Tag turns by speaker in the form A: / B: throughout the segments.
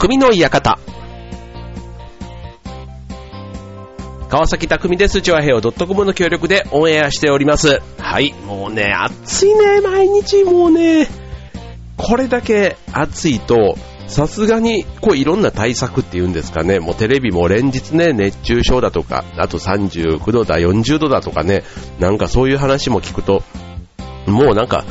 A: 匠の館。川崎匠です。チョアヘオ .com の協力でオンエアしております。はい、もうね、暑いね、毎日もうね、これだけ暑いと、さすがに、こういろんな対策っていうんですかね、もうテレビも連日ね、熱中症だとか、あと39度だ、40度だとかね、なんかそういう話も聞くと、もうなんか、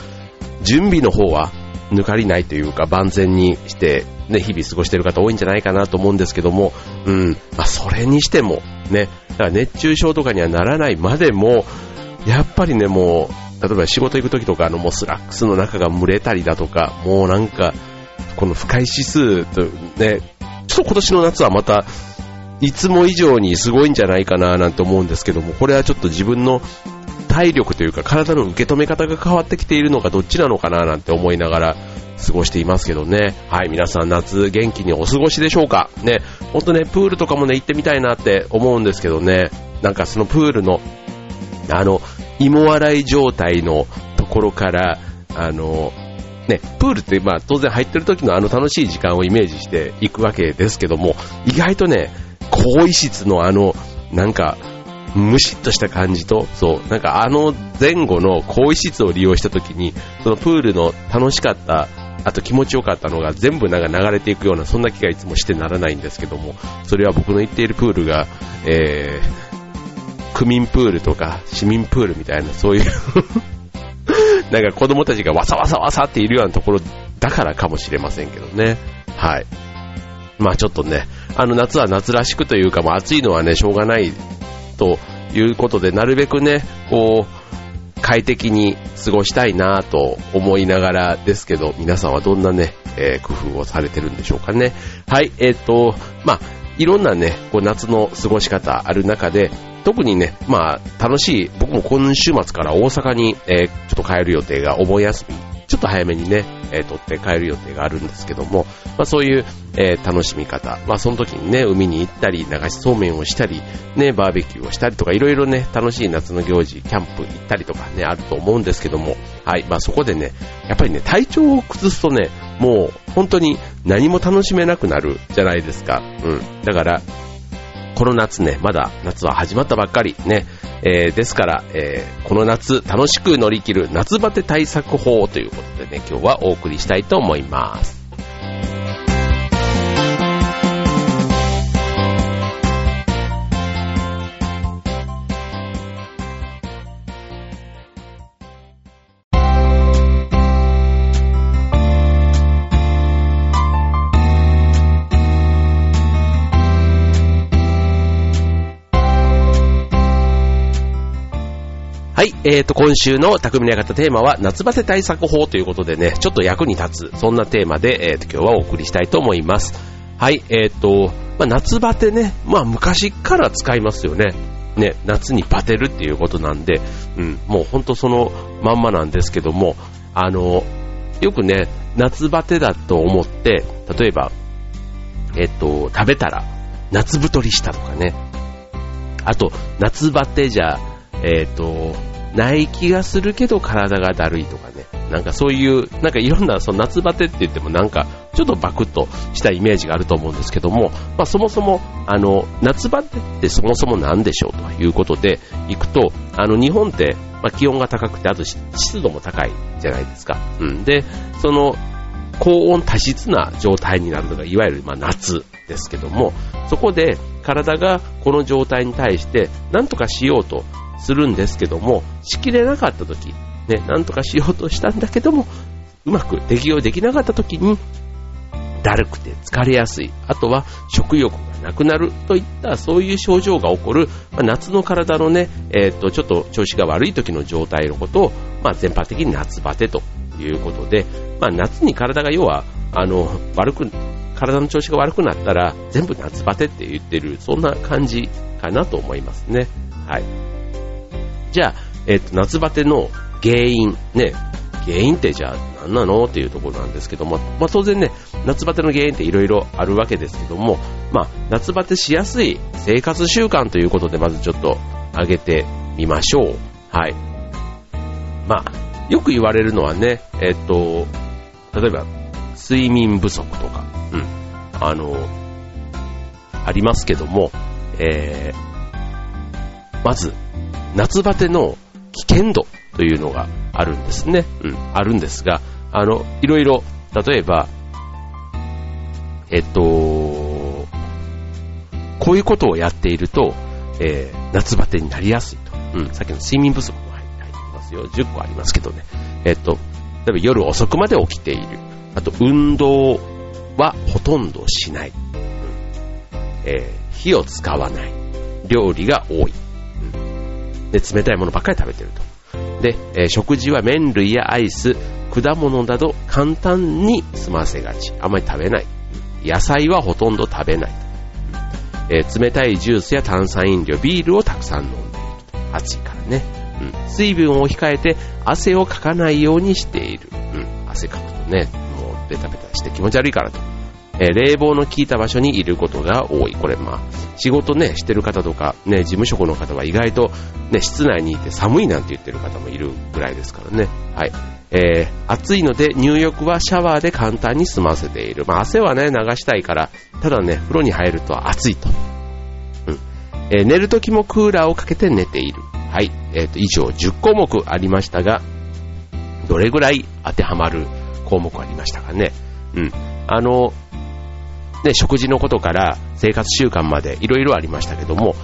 A: 準備の方は抜かりないというか、万全にして、ね、日々過ごしている方多いんじゃないかなと思うんですけども、うん、まあそれにしても、ね、だから熱中症とかにはならないまでも、やっぱりね、もう、例えば仕事行く時とか、あの、もうスラックスの中が蒸れたりだとか、もうなんか、この不快指数とね、ちょっと今年の夏はまた、いつも以上にすごいんじゃないかななんて思うんですけども、これはちょっと自分の体力というか体の受け止め方が変わってきているのかどっちなのかななんて思いながら過ごしていますけどね。はい、皆さん夏元気にお過ごしでしょうか？ね、ほんとね、プールとかもね、行ってみたいなって思うんですけどね、なんかそのプールの、あの、芋洗い状態のところから、あの、ね、プールってまあ当然入ってる時のあの楽しい時間をイメージしていくわけですけども、意外とね、更衣室のあの、なんか、むしっとした感じと、そう、なんかあの前後の更衣室を利用した時に、そのプールの楽しかった、あと気持ちよかったのが全部なんか流れていくような、そんな気がいつもしてならないんですけども、それは僕の行っているプールが、えー、区民プールとか市民プールみたいな、そういう なんか子供たちがわさわさわさっているようなところだからかもしれませんけどね。はい。まあちょっとね、あの夏は夏らしくというか、まあ暑いのはね、しょうがないということで、なるべくね、こう、快適に過ごしたいなぁと思いながらですけど、皆さんはどんなね、えー、工夫をされてるんでしょうかね。はい、えっ、ー、と、まあ、いろんなね、こう夏の過ごし方ある中で、特にね、まあ、楽しい、僕も今週末から大阪に、えー、ちょっと帰る予定が、お盆休み、ちょっと早めにね、えー、取って帰る予定があるんですけども、まあそういう、えー、楽しみ方、まあその時にね、海に行ったり、流しそうめんをしたり、ね、バーベキューをしたりとか、いろいろね、楽しい夏の行事、キャンプ行ったりとかね、あると思うんですけども、はい、まあそこでね、やっぱりね、体調を崩すとね、もう本当に何も楽しめなくなるじゃないですか。うん。だから、この夏ね、まだ夏は始まったばっかりね、えー、ですから、えー、この夏楽しく乗り切る夏バテ対策法ということでね、今日はお送りしたいと思います。はい、えーと、今週の匠の館テーマは夏バテ対策法ということでね、ちょっと役に立つ、そんなテーマで、えーと、今日はお送りしたいと思います。はい、えーと、まあ、夏バテね、まあ昔から使いますよね。ね、夏にバテるっていうことなんで、うん、もうほんとそのまんまなんですけども、あの、よくね、夏バテだと思って、例えば、えっと、食べたら夏太りしたとかね、あと、夏バテじゃ、えっ、と、ない気がするけど体がだるいとかね。なんかそういう、なんかいろんなその夏バテって言ってもなんかちょっとバクッとしたイメージがあると思うんですけども、まあそもそもあの夏バテってそもそも何でしょうということでいくと、あの日本ってまあ気温が高くてあと湿度も高いじゃないですか。うん。で、その高温多湿な状態になるのがいわゆるまあ夏ですけども、そこで体がこの状態に対して何とかしようとするんですけども、しきれなかった時、ね、なんとかしようとしたんだけども、うまく適用できなかった時に、だるくて疲れやすい、あとは食欲がなくなるといったそういう症状が起こる、まあ、夏の体のね、えー、っと、ちょっと調子が悪い時の状態のことを、まあ、全般的に夏バテということで、まあ、夏に体が要は、あの、悪く、体の調子が悪くなったら全部夏バテって言ってる、そんな感じかなと思いますね。はい。じゃあ、えっと、夏バテの原因、ね、原因ってじゃあ何なのっていうところなんですけども、まあ当然ね、夏バテの原因って色々あるわけですけども、まあ夏バテしやすい生活習慣ということでまずちょっと挙げてみましょう。はい。まあ、よく言われるのはね、えっと、例えば睡眠不足とか、うん。あの、ありますけども、えー、まず、夏バテの危険度というのがあるんですね。うん、あるんですが、あの、いろいろ、例えば、えっと、こういうことをやっていると、えー、夏バテになりやすいと。うん、さっきの睡眠不足も入ってますよ。10個ありますけどね。えっと、例えば夜遅くまで起きている。あと、運動はほとんどしない。うんえー、火を使わない。料理が多い。で、冷たいものばっかり食べてると。で、えー、食事は麺類やアイス、果物など簡単に済ませがち。あまり食べない。野菜はほとんど食べない。えー、冷たいジュースや炭酸飲料、ビールをたくさん飲んでいると。暑いからね。うん。水分を控えて汗をかかないようにしている。うん。汗かくとね、もうベタベタして気持ち悪いからと。え、冷房の効いた場所にいることが多い。これ、まあ、仕事ね、してる方とか、ね、事務職の方は意外と、ね、室内にいて寒いなんて言ってる方もいるぐらいですからね。はい。えー、暑いので入浴はシャワーで簡単に済ませている。まあ、汗はね、流したいから、ただね、風呂に入ると暑いと。うん。えー、寝るときもクーラーをかけて寝ている。はい。えっ、ー、と、以上10項目ありましたが、どれぐらい当てはまる項目ありましたかね。うん。あの、ね、食事のことから生活習慣までいろいろありましたけども、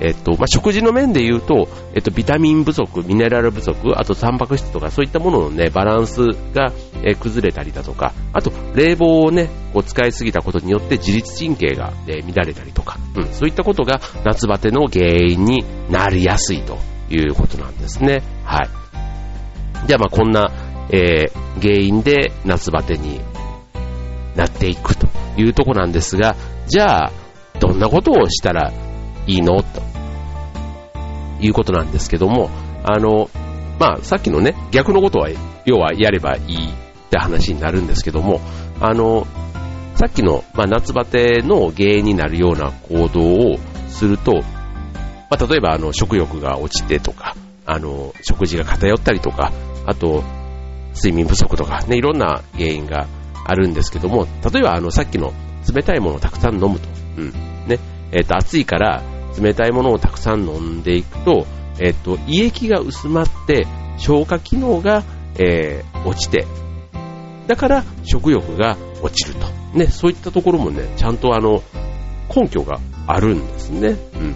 A: えっと、まあ、食事の面で言うと、えっと、ビタミン不足、ミネラル不足、あとタンパク質とかそういったもののね、バランスが、崩れたりだとか、あと、冷房をね、こう使いすぎたことによって自律神経が、え乱れたりとか、うん、そういったことが夏バテの原因になりやすいということなんですね。はい。じゃあまあこんな、えー、原因で夏バテになっていくというとこなんですが、じゃあ、どんなことをしたらいいの？ということなんですけども、あの、まあ、さっきのね、逆のことは、要はやればいいって話になるんですけども、あの、さっきの、まあ、夏バテの原因になるような行動をすると、まあ、例えば、あの、食欲が落ちてとか、あの、食事が偏ったりとか、あと、睡眠不足とか、ね、いろんな原因があるんですけども、例えばあのさっきの冷たいものをたくさん飲むと。うん。ね。えっ、ー、と、暑いから冷たいものをたくさん飲んでいくと、えっ、ー、と、胃液が薄まって消化機能が、えー、落ちて、だから食欲が落ちると。ね、そういったところもね、ちゃんとあの、根拠があるんですね。うん。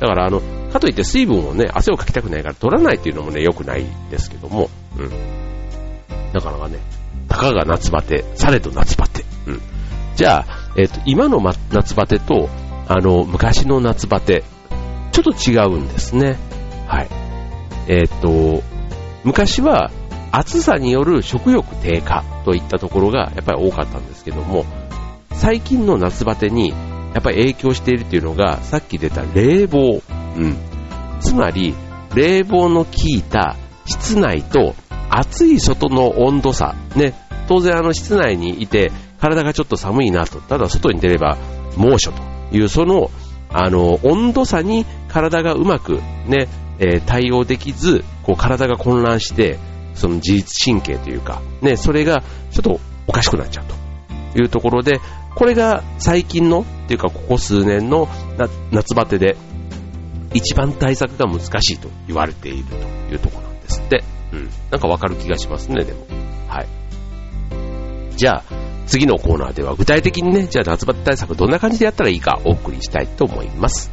A: だからあの、かといって水分をね、汗をかきたくないから取らないっていうのもね、良くないですけども、うん。なかなかね、たかが夏バテ、されと夏バテ。うん。じゃあ、えっ、と、今の、夏バテと、あの、昔の夏バテ、ちょっと違うんですね。はい。えっ、と、昔は暑さによる食欲低下といったところがやっぱり多かったんですけども、最近の夏バテにやっぱり影響しているっていうのが、さっき出た冷房。うん。つまり、冷房の効いた室内と暑い外の温度差、ね、当然あの室内にいて体がちょっと寒いなと、ただ外に出れば猛暑というそのあの温度差に体がうまくね、えー、対応できず、こう体が混乱して、その自律神経というか、ね、それがちょっとおかしくなっちゃうと。いうところで、これが最近の、っていうかここ数年の夏バテで一番対策が難しいと言われているというところなんですって。うん。なんかわかる気がしますね、でも。はい。じゃあ、次のコーナーでは具体的にね、じゃあ夏バテ対策どんな感じでやったらいいかお送りしたいと思います。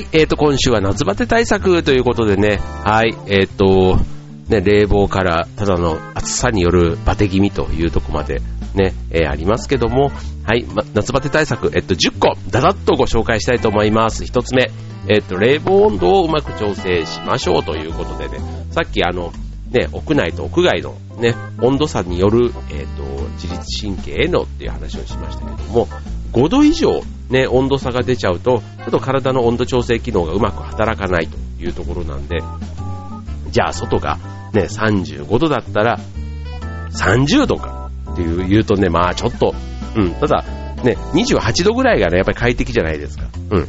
A: はい、えーと、今週は夏バテ対策ということでね、はい、えーと、ね、冷房からただの暑さによるバテ気味というとこまでね、えー、ありますけども、はい、ま、夏バテ対策、えっと、10個、だだっとご紹介したいと思います。1つ目、えっと、冷房温度をうまく調整しましょうということでね、さっきあの、ね、屋内と屋外のね、温度差による、えっ、と、自律神経へのっていう話をしましたけども、5度以上ね、温度差が出ちゃうと、ちょっと体の温度調整機能がうまく働かないというところなんで、じゃあ外がね、35度だったら、30度かっていう言うとね、まあちょっと、うん、ただ、ね、28度ぐらいがね、やっぱり快適じゃないですか。う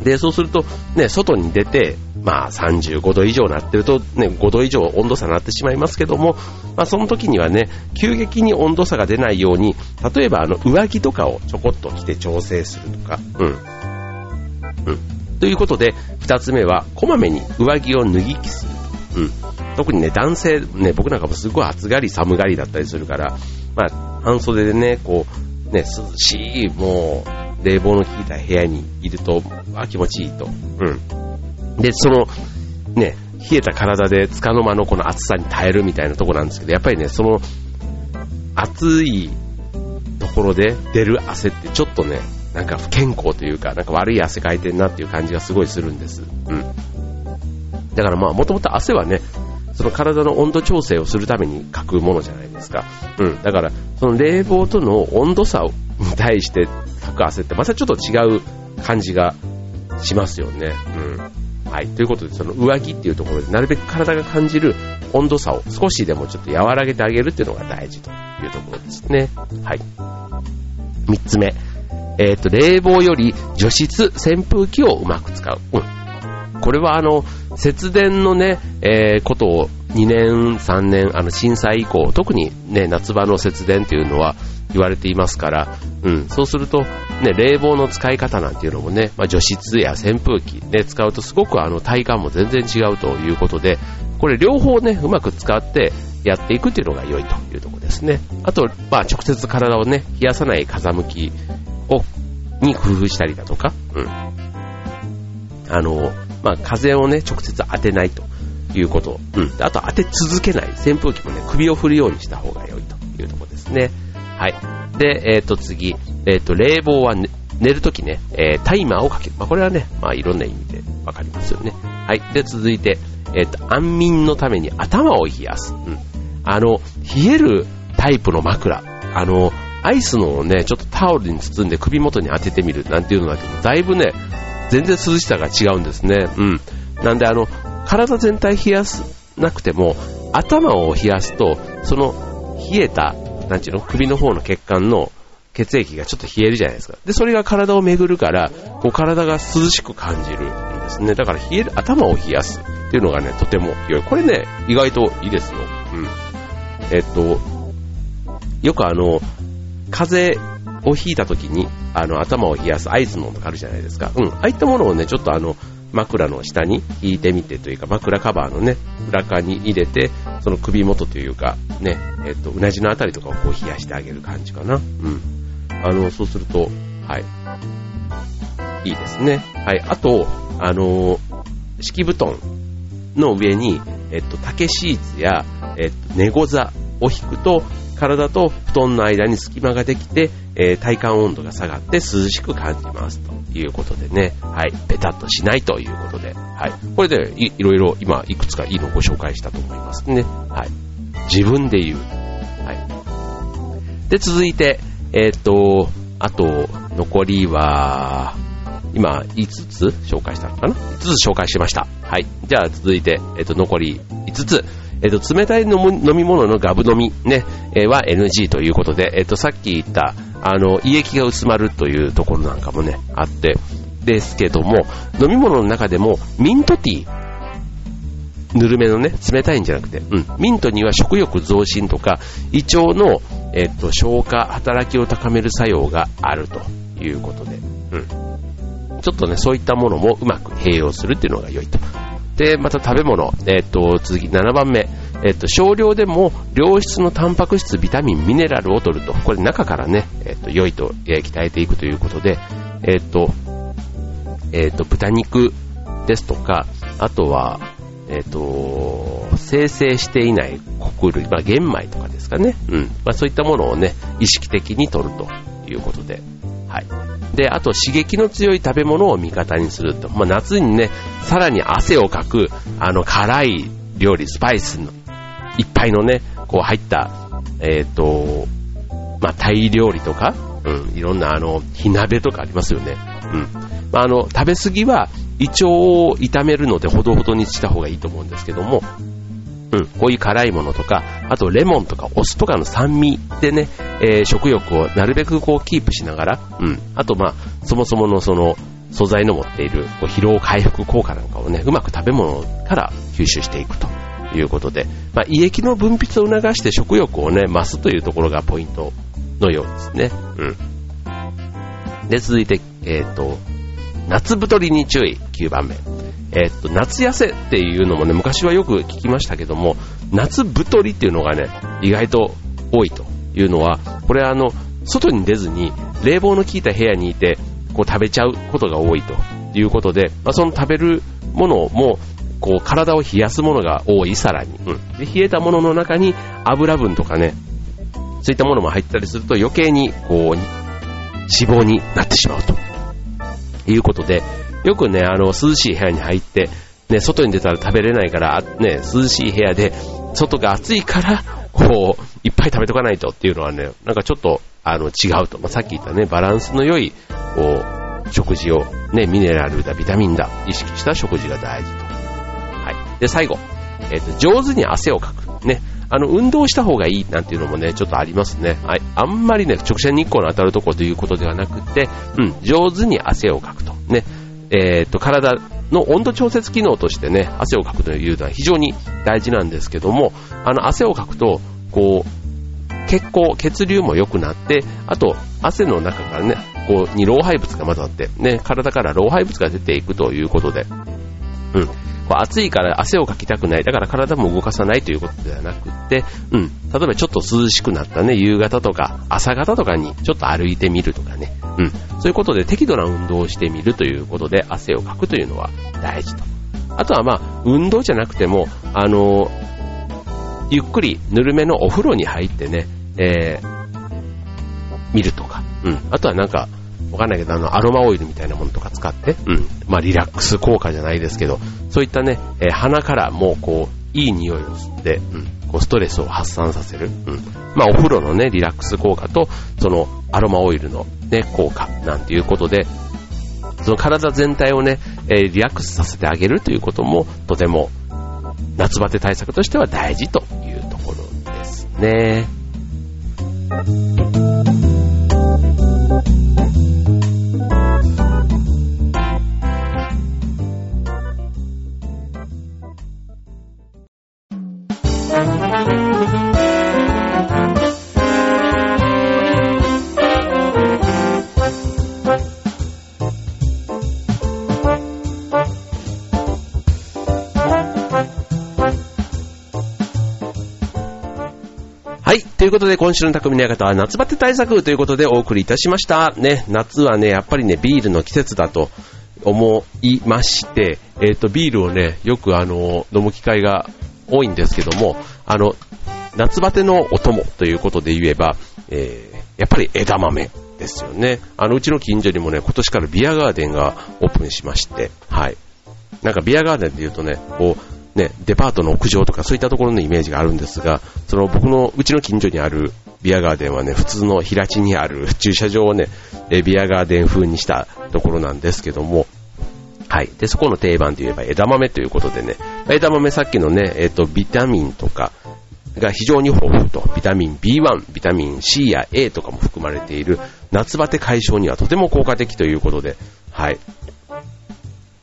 A: ん。で、そうすると、ね、外に出て、まあ35度以上なってると、ね、5度以上温度差になってしまいますけども、まあその時にはね、急激に温度差が出ないように、例えばあの上着とかをちょこっと着て調整するとか、うん。うん。ということで、二つ目は、こまめに上着を脱ぎ着する。うん。特にね、男性、ね、僕なんかもすごい暑がり寒がりだったりするから、まあ、半袖でね、こう、ね、涼しい、もう、冷房の効いた部屋にいると、あ、気持ちいいと。うん。で、その、ね、冷えた体で束の間のこの暑さに耐えるみたいなとこなんですけど、やっぱりね、その、暑いところで出る汗ってちょっとね、なんか不健康というか、なんか悪い汗かいてんなっていう感じがすごいするんです。うん。だからまあ、もともと汗はね、その体の温度調整をするためにかくものじゃないですか。うん。だから、その冷房との温度差に対してかく汗ってまたちょっと違う感じがしますよね。うん。はい。ということで、その上着っていうところで、なるべく体が感じる温度差を少しでもちょっと和らげてあげるっていうのが大事というところですね。はい。三つ目。えっ、ー、と、冷房より除湿、扇風機をうまく使う。うん。これはあの、節電のね、えー、ことを2年、3年、あの、震災以降、特にね、夏場の節電っていうのは、言われていますから、うん、そうすると、ね、冷房の使い方なんていうのもね、まあ、除湿や扇風機ね、使うとすごくあの体感も全然違うということで、これ両方ね、うまく使ってやっていくっていうのが良いというところですね。あと、まあ、直接体をね、冷やさない風向きを、に工夫したりだとか、うん。あの、まあ、風をね、直接当てないということ。うん。あと、当て続けない。扇風機もね、首を振るようにした方が良いというところですね。はい。で、えっ、ー、と次、えっ、ー、と、冷房は、ね、寝るときね、えー、タイマーをかける。まあ、これはね、まあ、いろんな意味でわかりますよね。はい。で、続いて、えっ、と、安眠のために頭を冷やす。うん。あの、冷えるタイプの枕。あの、アイスのね、ちょっとタオルに包んで首元に当ててみるなんていうのだけど、だいぶね、全然涼しさが違うんですね。うん。なんで、あの、体全体冷やすなくても、頭を冷やすと、その冷えたなんちゅうの、首の方の血管の血液がちょっと冷えるじゃないですか。で、それが体を巡るから、こう体が涼しく感じるんですね。だから冷える、頭を冷やすっていうのがね、とても良い。これね、意外といいですよ。うん。えっと、よくあの、風邪をひいた時に、あの、頭を冷やすアイスのとかあるじゃないですか。うん。ああいったものをね、ちょっとあの、枕の下に引いてみてというか、枕カバーのね、裏側に入れて、その首元というか、ね、えっと、うなじのあたりとかをこう冷やしてあげる感じかな。うん。あの、そうすると、はい。いいですね。はい。あと、あの、敷布団の上に、えっと、竹シーツや、えっと、寝ご座を引くと、体と布団の間に隙間ができて、えー、体感温度が下がって涼しく感じますということでね、はい、ベタっとしないということで、はい、これでいいろいろ今いくつかいいのをご紹介したと思いますね。はい、自分で言う。はい。で、続いて、えっ、と、あと、残りは、今、5つ紹介したのかな ?5 つ紹介しました。はい。じゃあ、続いて、えっ、と、残り5つ。えっ、と、冷たい飲み物のガブ飲みね、え、は NG ということで、えっ、と、さっき言った、あの、胃液が薄まるというところなんかもね、あって、ですけども、飲み物の中でも、ミントティー、ぬるめのね、冷たいんじゃなくて、うん、ミントには食欲増進とか、胃腸の、えっと、消化、働きを高める作用があるということで、うん。ちょっとね、そういったものもうまく併用するっていうのが良いと。で、また食べ物、えっ、と、次、7番目。えっ、と、少量でも良質のタンパク質、ビタミン、ミネラルを取ると。これ中からね、えっ、と、良いと、えー、鍛えていくということで、えっ、と、えっ、と、豚肉ですとか、あとは、えっ、と、生成していない穀類、まあ、玄米とかですかね。うん。まあ、そういったものをね、意識的に取るということで、はい。で、あと刺激の強い食べ物を味方にすると。まあ、夏にね、さらに汗をかく、あの、辛い料理、スパイスのいっぱいのね、こう入った、えっ、ー、と、まあ、タイ料理とか、うん、いろんなあの、火鍋とかありますよね。うん。まあ、あの、食べ過ぎは胃腸を痛めるのでほどほどにした方がいいと思うんですけども、うん、こういう辛いものとか、あとレモンとかお酢とかの酸味でね、えー、食欲をなるべくこうキープしながら、うん、あとまあ、そもそものその、素材の持っているこう疲労回復効果なんかをね、うまく食べ物から吸収していくということで、まあ、胃液の分泌を促して食欲をね、増すというところがポイントのようですね。うん。で、続いて、えっ、ー、と、夏太りに注意、9番目。えっと、夏痩せっていうのもね、昔はよく聞きましたけども、夏太りっていうのがね、意外と多いというのは、これはあの、外に出ずに、冷房の効いた部屋にいて、こう食べちゃうことが多いということで、まあ、その食べるものも、こう体を冷やすものが多いさらに、うん、で冷えたものの中に油分とかね、そういったものも入ったりすると余計にこう脂肪になってしまうということで、よくね、あの、涼しい部屋に入って、ね、外に出たら食べれないから、ね、涼しい部屋で、外が暑いから、こう、いっぱい食べとかないとっていうのはね、なんかちょっと、あの、違うと。まあ、さっき言ったね、バランスの良い、こう、食事を、ね、ミネラルだ、ビタミンだ、意識した食事が大事と。はい。で、最後。えっ、ー、と、上手に汗をかく。ね。あの、運動した方がいいなんていうのもね、ちょっとありますね。はい。あんまりね、直射日光の当たるところということではなくて、うん、上手に汗をかくと。ね。えっ、ー、と、体の温度調節機能としてね、汗をかくというのは非常に大事なんですけども、あの、汗をかくと、こう、血行、血流も良くなって、あと、汗の中からね、こう、に老廃物が混ざって、ね、体から老廃物が出ていくということで、うん。こう暑いから汗をかきたくない。だから体も動かさないということではなくって、うん。例えばちょっと涼しくなったね、夕方とか朝方とかにちょっと歩いてみるとかね。うん。そういうことで適度な運動をしてみるということで汗をかくというのは大事と。あとはまあ、運動じゃなくても、あのゆっくりぬるめのお風呂に入ってね、えー、見るとか。うん。あとはなんか、わかんないけど、あの、アロマオイルみたいなものとか使って、うん。まあ、リラックス効果じゃないですけど、そういったね、えー、鼻からもうこう、いい匂いを吸って、うん。こう、ストレスを発散させる。うん。まあ、お風呂のね、リラックス効果と、その、アロマオイルのね、効果なんていうことで、その体全体をね、えー、リラックスさせてあげるということも、とても、夏バテ対策としては大事というところですね。いうことで、今週の匠の館は夏バテ対策ということでお送りいたしました。ね、夏はね、やっぱりね、ビールの季節だと思いまして、えっ、ー、と、ビールをね、よくあの、飲む機会が多いんですけども、あの、夏バテのお供ということで言えば、えー、やっぱり枝豆ですよね。あの、うちの近所にもね、今年からビアガーデンがオープンしまして、はい。なんかビアガーデンって言うとね、こう、ね、デパートの屋上とかそういったところのイメージがあるんですが、その僕のうちの近所にあるビアガーデンはね、普通の平地にある駐車場をね、ビアガーデン風にしたところなんですけども、はい。で、そこの定番で言えば枝豆ということでね、枝豆さっきのね、えっ、ー、と、ビタミンとかが非常に豊富と、ビタミン B1、ビタミン C や A とかも含まれている夏バテ解消にはとても効果的ということで、はい。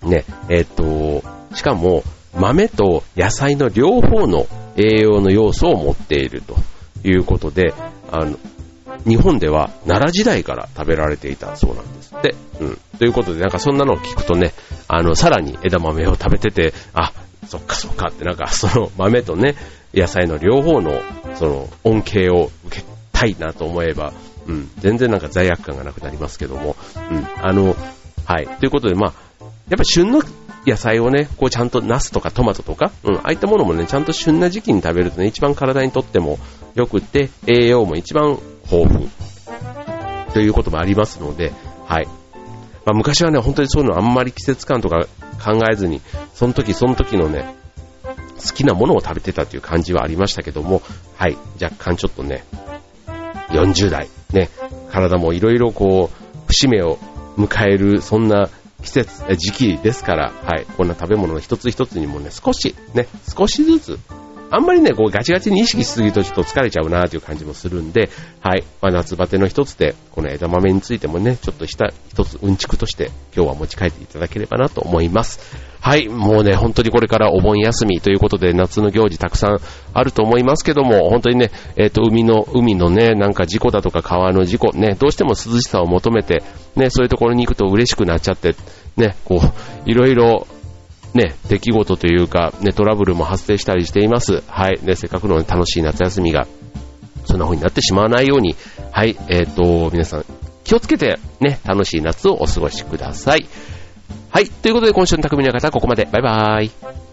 A: ね、えっ、ー、と、しかも、豆と野菜の両方の栄養の要素を持っているということで、あの、日本では奈良時代から食べられていたそうなんですって。うん。ということで、なんかそんなのを聞くとね、あの、さらに枝豆を食べてて、あ、そっかそっかって、なんかその豆とね、野菜の両方の、その、恩恵を受けたいなと思えば、うん、全然なんか罪悪感がなくなりますけども、うん、あの、はい。ということで、まあ、やっぱ旬の野菜をね、こうちゃんとナスとかトマトとか、うん、ああいったものもね、ちゃんと旬な時期に食べるとね、一番体にとっても良くって、栄養も一番豊富ということもありますので、はい。まあ、昔はね、本当にそういうのあんまり季節感とか考えずに、その時その時のね、好きなものを食べてたという感じはありましたけども、はい、若干ちょっとね、40代、ね、体もいろいろこう、節目を迎える、そんな季節、時期ですから、はい、こんな食べ物の一つ一つにもね、少し、ね、少しずつ、あんまりね、こうガチガチに意識しすぎるとちょっと疲れちゃうなという感じもするんで、はい、まあ、夏バテの一つで、この枝豆についてもね、ちょっとした一つうんちくとして今日は持ち帰っていただければなと思います。はい、もうね、本当にこれからお盆休みということで夏の行事たくさんあると思いますけども、本当にね、えっ、ー、と、海の、海のね、なんか事故だとか川の事故、ね、どうしても涼しさを求めて、ね、そういうところに行くと嬉しくなっちゃって、ね、こう、いろいろ、ね、出来事というか、ね、トラブルも発生したりしています。はい。ね、せっかくの楽しい夏休みが、そんな風になってしまわないように、はい、えっ、ー、と、皆さん、気をつけて、ね、楽しい夏をお過ごしください。はい。ということで、今週の匠の方はここまで。バイバーイ。